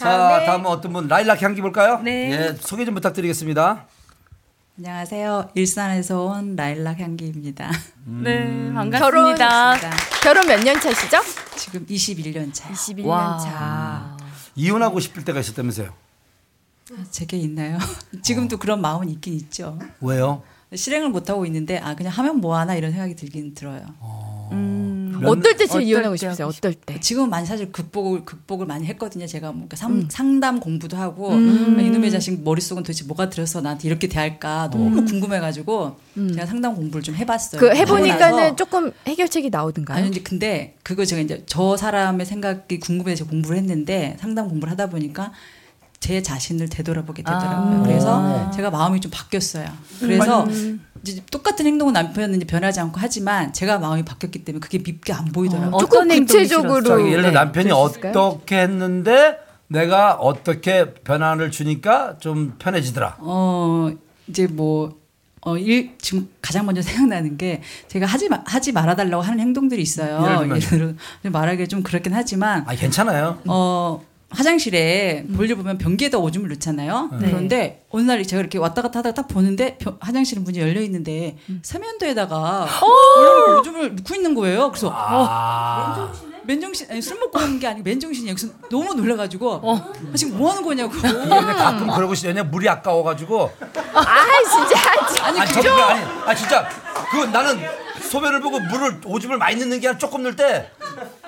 자, 다음은 어떤 분 라일락 향기 볼까요? 네. 예, 소개 좀 부탁드리겠습니다. 안녕하세요. 일산에서 온 라일락 향기입니다. 네, 반갑습니다. 반갑습니다. 결혼 몇 년 차시죠? 지금 21년 차. 21년 와. 차. 이혼하고 싶을 때가 있었다면서요? 제게 있나요? 지금도 그런 마음은 있긴 있죠. 왜요? 실행을 못 하고 있는데 아 그냥 하면 뭐 하나 이런 생각이 들긴 들어요. 음, 어떨 때 제일 어떨 이혼하고 때 싶으세요? 어떨 때? 지금은 많이 사실 극복을 극복을 많이 했거든요. 제가 뭔가 상, 음. 상담 공부도 하고 이놈의 자식 머릿속은 도대체 뭐가 들어서 나한테 이렇게 대할까 너무 궁금해가지고 제가 상담 공부를 좀 해봤어요. 음. 그 해보니까는 조금 해결책이 나오던가요? 아니 이제 근데 그거 제가 이제 저 사람의 생각이 궁금해서 공부를 했는데 상담 공부를 하다 보니까 제 자신을 되돌아보게 되더라고요. 아. 그래서 제가 마음이 좀 바뀌었어요. 그래서 이제 똑같은 행동은 남편은 이제 변하지 않고 하지만 제가 마음이 바뀌었기 때문에 그게 밉게 안 보이더라고요. 어, 조금 어떤 구체적으로 자, 예를 들어 네, 남편이? 어떻게 했는데 내가 어떻게 변화를 주니까 좀 편해지더라. 어 이제 뭐 어, 일, 지금 가장 먼저 생각나는 게 제가 하지 마, 하지 말아달라고 하는 행동들이 있어요. 예를 들어 말하기 좀 그렇긴 하지만 아, 괜찮아요. 어 화장실에 볼일 보면 변기에다 오줌을 넣잖아요. 네. 그런데 어느 날 제가 이렇게 왔다 갔다 하다가 딱 보는데 변- 화장실 문이 열려 있는데 세면대에다가 원래 오줌을 넣고 있는 거예요. 그래서 어, 아. 맨정신 아니 술 먹고 오는 게 아니고 맨정신이에요. 그래서 너무 놀라가지고 아, 지금 뭐 하는 거냐고. 얘네 가끔 그러고. 왜냐 물이 아까워가지고. 아 진짜 아니 아니, 그죠? 아니, 아 진짜 그 나는 소변을 보고 물을 오줌을 많이 넣는 게 아니라 조금 넣을 때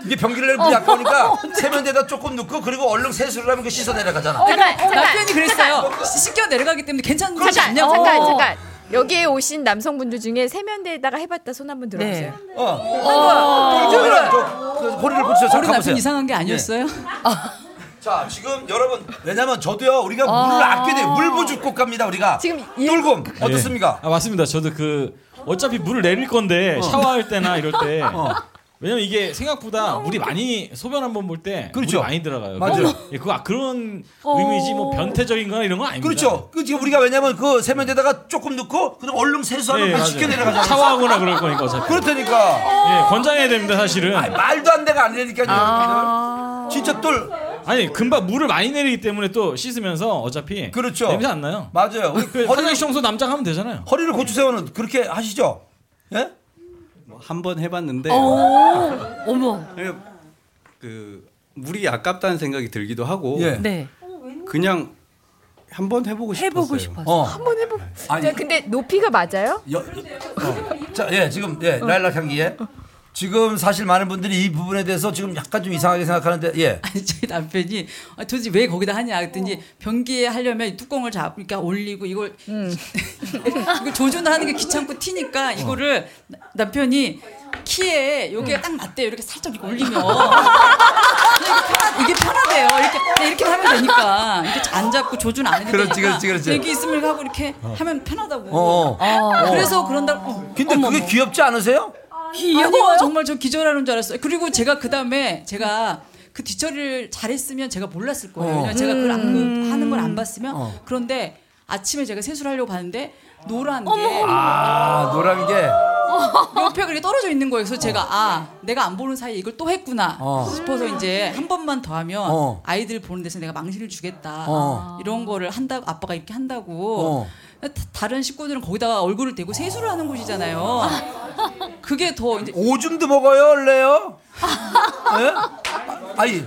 이게 변기를 내면 물이 아까우니까 세면대에다 조금 넣고 그리고 얼른 세수를 하면 그 씻어 내려가잖아. 잠깐 잠깐 남편이 그랬어요. 씻겨 내려가기 때문에 괜찮은 거지 잠깐 않냐고. 잠깐 잠깐 여기에 오신 남성분들 중에 세면대에다가 해봤다 손 한번 들어보세요. 어. 어. 저그 허리를 붙여 우리 잠깐 남편 보세요. 이상한 게 아니었어요? 자 지금 여러분 왜냐면 저도요 우리가 물을 아껴야 돼요. 물 부죽고 갑니다 우리가. 지금 이- 뚫금 어떻습니까? 아 맞습니다. 저도 그 어차피 물을 내릴 건데 샤워할 때나 이럴 때 왜냐면 이게 생각보다 물이 많이 소변 한 번 볼 때 그렇죠. 물이 많이 들어가요. 맞아요. 예, 그거 아, 그런 의미지 뭐 변태적인 거나 이런 건 아닙니다. 그렇죠. 그 지금 우리가 왜냐면 그 세면대에다가 조금 넣고 그다음 얼른 세수하면 예, 그 맞아요. 씻겨 내려가잖아. 샤워하거나 그럴 거니까 어차피. 그렇다니까. 예, 권장해야 됩니다 사실은. 아니, 말도 안 돼가 안 되니까요. 여러분들. 진짜 똘 아니 금방 물을 많이 내리기 때문에 또 씻으면서 어차피 그렇죠. 냄새 안 나요. 맞아요. 우리 그 화장실 청소 남자가 하면 되잖아요. 허리를 고추세우는 그렇게 하시죠? 예? 한 번 해봤는데 어머. 그 물이 아깝다는 생각이 들기도 하고 예. 네. 그냥 한 번 해보고 싶었어요. 해보고 싶었어. 어. 한번 해보. 아니, 자, 근데 높이가 맞아요? 여, 어. 자, 예, 지금 예, 라일락 향기에 지금 사실 많은 분들이 이 부분에 대해서 지금 약간 좀 이상하게 생각하는데 예. 아니 저희 남편이 아, 도대체 왜 거기다 하냐 그랬더니 변기에 하려면 이 뚜껑을 잡 그러니까 올리고 이걸 이걸 조준을 하는 게 귀찮고 튀니까 이거를 나- 남편이 키에 여기가 딱 맞대요 이렇게 살짝 이렇게 올리면 이게, 편하, 편하대요 이렇게 그냥 이렇게 하면 되니까 이렇게 안 잡고 조준 안 해도 그렇지, 되니까 그렇지, 그렇지. 여기 있으면 하고 이렇게 하면 편하다고 어. 어. 그래서 그런다고 어, 근데 어머, 그게. 귀엽지 않으세요? 아니요, 정말 저 기절하는 줄 알았어요. 그리고 제가 그 다음에 제가 그 뒤처리를 잘했으면 제가 몰랐을 거예요. 어. 왜냐면 제가 그걸 안, 그 하는 걸 안 봤으면. 어. 그런데 아침에 제가 세수를 하려고 봤는데 노란 게 아, 노란 게 옆에 그렇게 떨어져 있는 거예요. 그래서 제가 아 내가 안 보는 사이에 이걸 또 했구나 어. 싶어서 이제 한 번만 더 하면 어. 아이들 보는 데서 내가 망신을 주겠다 어. 이런 거를 한다고 아빠가 이렇게 한다고 어. 다- 다른 식구들은 거기다가 얼굴을 대고 세수를 하는 곳이잖아요. 그게 더 이제 오줌도 먹어요, 원래요? 예? 아니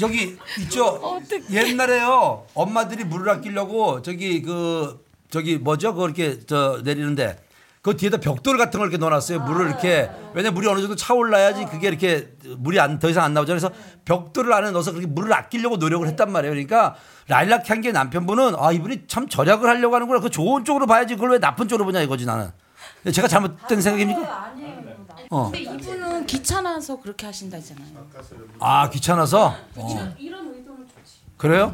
여기 있죠. 옛날에요 엄마들이 물을 아끼려고 저기 그 저기 뭐죠? 그 이렇게 저 내리는데 그 뒤에다 벽돌 같은 걸 이렇게 넣어놨어요. 물을 이렇게 왜냐 면 물이 어느 정도 차올라야지 그게 이렇게 물이 안 더 이상 안 나오잖아요. 그래서 벽돌을 안에 넣어서 그렇게 물을 아끼려고 노력을 했단 말이에요. 그러니까 라일락 향기의 남편분은 아 이분이 참 절약을 하려고 하는구나. 그 좋은 쪽으로 봐야지 그걸 왜 나쁜 쪽으로 보냐 이거지 나는. 제가 잘못된 생각입니까? 어. 근데 이분은 귀찮아서 그렇게 하신다잖아요. 아 귀찮아서. 어. 그래요?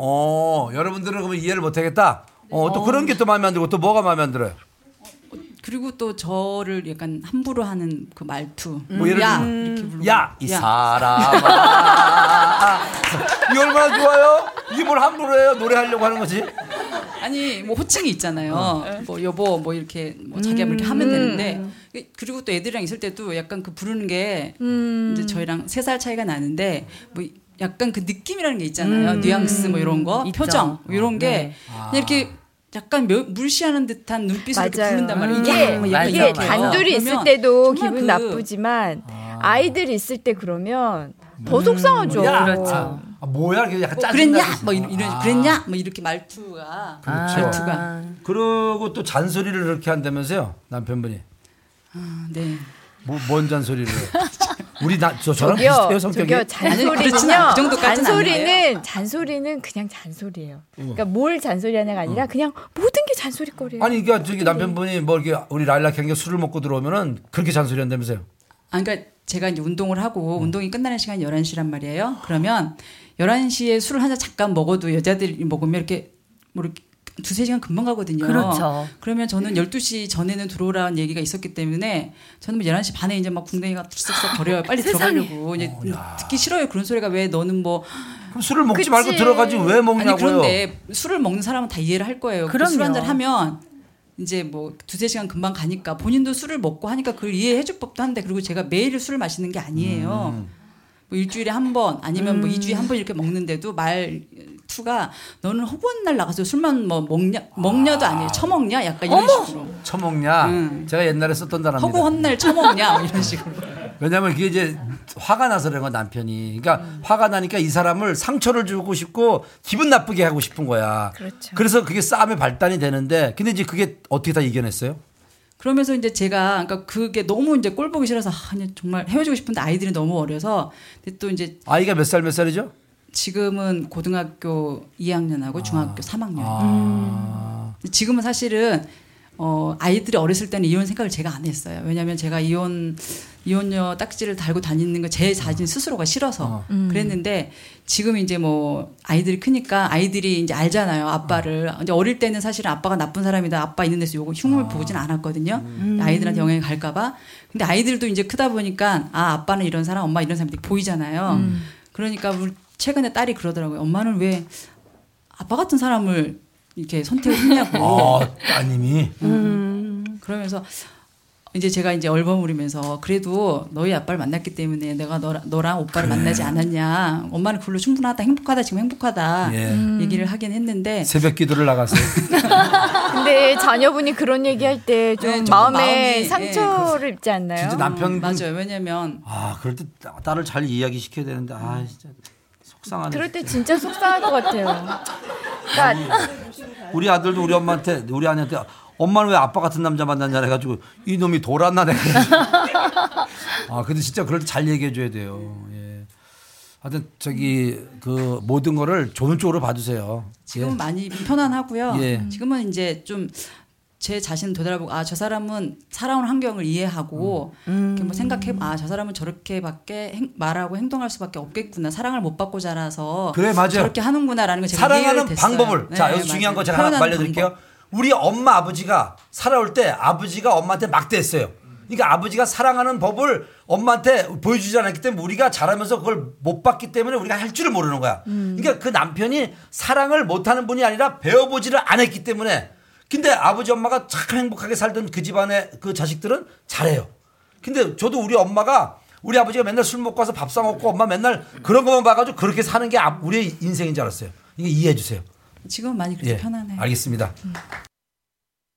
어 여러분들은 그러면 이해를 못하겠다. 어 또 그런 게 또 마음에 안 들고 또 뭐가 마음에 안 들어요? 그리고 또 저를 약간 함부로 하는 그 말투. 뭐 예를 야 들면 이렇게 부르고. 야 이 사람아 이 얼마나 좋아요? 뭘 함부로 해요? 노래하려고 하는 거지? 아니 뭐 호칭이 있잖아요. 뭐 여보 뭐 이렇게 뭐 자기가 뭐 이렇게 하면 되는데 그리고 또 애들이랑 있을 때도 약간 그 부르는 게 음. 이제 저희랑 세 살 차이가 나는데 뭐 약간 그 느낌이라는 게 있잖아요. 뉘앙스 뭐 이런 거, 있죠. 표정 뭐 이런 게 네. 이렇게 약간 며- 물시하는 듯한 눈빛으로 이렇게. 부른단 말이에요. 이게 뭐 약간 이게 이렇게요. 단둘이 있을 때도 기분 그- 나쁘지만 아 이들이 있을 때 그러면 더 속상하죠. 야, 그렇죠. 아, 뭐야 이게 약간 뭐 짜증 그랬냐? 뭐 이런, 이런 그랬냐? 뭐 이렇게 말투가 그렇죠. 말투가 그리고 또 잔소리를 그렇게 한다면서요 남편분이 아, 네. 뭐, 뭔 잔소리를? 우리 나 저 저랑 저기요, 비슷해요 성격이 저기요, 잔소리는요. 않- 그 잔소리는 잔소리는 그냥 잔소리예요. 그러니까 뭘 잔소리하냐가 아니라 그냥 모든 게 잔소리거리예요. 아니 그러니까 저기 남편분이 뭐 이렇게 우리 라일락 경기 술을 먹고 들어오면은 그렇게 잔소리 한다면서요 아, 그러니까 제가 이제 운동을 하고 운동이 끝나는 시간이 11시란 말이에요. 그러면 11시에 술을 한 잔 잠깐 먹어도 여자들이 먹으면 이렇게 뭐 이렇게 두세 시간 금방 가거든요. 그렇죠. 그러면 저는 12시 전에는 들어오라는 얘기가 있었기 때문에 저는 뭐 11시 반에 이제 막 궁뎅이가 쓱쓱 거려요. 빨리 들어가려고. 이제 듣기 싫어요. 그런 소리가 왜 너는 뭐 그럼 술을 먹지 그치. 말고 들어가지 왜 아니 먹냐고요 그런데 술을 먹는 사람은 다 이해를 할 거예요. 그. 술 한 잔 하면 이제 뭐 두세 시간 금방 가니까 본인도 술을 먹고 하니까 그걸 이해해 줄 법도 한데 그리고 제가 매일 술을 마시는 게 아니에요. 음. 뭐 일주일에 한 번 아니면 뭐 2주에 한 번 이렇게 먹는데도 말 투가 너는 허구한 날 나가서 술만 뭐 먹냐 먹냐도 아니에요. 처먹냐 약간 이런 식으로. 처먹냐 음. 제가 옛날에 썼던 단어입니다 허구한 날 처먹냐 뭐 이런 식으로. 왜냐면 그게 이제 화가 나서 그런 거 남편이 그러니까 화가 나니까 이 사람을 상처를 주고 싶고 기분 나쁘게 하고 싶은 거야 그렇죠. 그래서 그게 싸움의 발단이 되는데 근데 이제 그게 어떻게 다 이겨냈어요 그러면서 이제 제가 그러니까 그게 너무 이제 꼴 보기 싫어서 아, 정말 헤어지고 싶은데 아이들이 너무 어려서 근데 또 이제 아이가 몇 살 몇 살이죠 지금은 고등학교 2학년하고 중학교 3학년. 아. 지금은 사실은 어 아이들이 어렸을 때는 이혼 생각을 제가 안 했어요. 왜냐하면 제가 이혼 이혼녀 딱지를 달고 다니는 거 제 자신 스스로가 싫어서 그랬는데 지금 이제 뭐 아이들이 크니까 아이들이 이제 알잖아요 아빠를. 이제 어릴 때는 사실은 아빠가 나쁜 사람이다 아빠 있는 데서 요거 흉을 보진 않았거든요. 아이들한테 영향이 갈까봐. 근데 아이들도 이제 크다 보니까 아 아빠는 이런 사람 엄마 이런 사람들이 보이잖아요. 그러니까 우리 최근에 딸이 그러더라고요. 엄마는 왜 아빠 같은 사람을 이렇게 선택을 했냐고. 어, 따님이? 그러면서 이제 제가 이제 얼버무리면서 그래도 너희 아빠를 만났기 때문에 내가 너랑, 너랑 오빠를 만나지 않았냐. 엄마는 그걸로 충분하다. 행복하다. 지금 행복하다. 예. 얘기를 하긴 했는데 새벽 기도를 나갔어요. 근데 자녀분이 그런 얘기할 때좀 네, 마음에 마음이, 상처를 입지 않나요? 진짜 남편 음, 맞아요. 왜냐면 아 그럴 때 딸을 잘 이야기 시켜야 되는데 아 진짜 속상하네. 그럴 때 진짜 속상할 것 같아요. 그러니까 우리 아들도 우리 엄마한테 우리 아내한테 엄마는 왜 아빠 같은 남자 만났냐 해가지고 이 놈이 돌았나 내가. 아 근데 진짜 그럴 때 잘 얘기해 줘야 돼요. 예. 하여튼 저기 그 모든 거를 좋은 쪽으로 봐주세요. 지금은 예. 많이 편안하고요. 예. 지금은 이제 좀 제 자신 되돌아보고 아 저 사람은 살아온 환경을 이해하고 이렇게 뭐 생각해 아 저 사람은 저렇게밖에 행- 말하고 행동할 수밖에 없겠구나 사랑을 못 받고 자라서 그래, 맞아요. 저렇게 하는구나라는 걸 제가 사랑하는. 방법을 자 네, 여기서 중요한 맞아요. 거 제가 하나 알려드릴게요. 방법. 우리 엄마 아버지가 살아올 때 아버지가 엄마한테 막대했어요. 그러니까 아버지가 사랑하는 법을 엄마한테 보여주지 않았기 때문에 우리가 자라면서 그걸 못 봤기 때문에 우리가 할 줄을 모르는 거야. 그러니까 그 남편이 사랑을 못하는 분이 아니라 배워보지를 않았기 때문에 근데 아버지 엄마가 참 행복하게 살던 그 집안의 그 자식들은 잘해요. 근데 저도 우리 엄마가 우리 아버지가 맨날 술 먹고 와서 밥 사 먹고 엄마 맨날 그런 것만 봐가지고 그렇게 사는 게 아- 우리의 인생인 줄 알았어요. 이게 이해해 주세요. 지금은 많이 그렇게 예, 편안해요. 알겠습니다.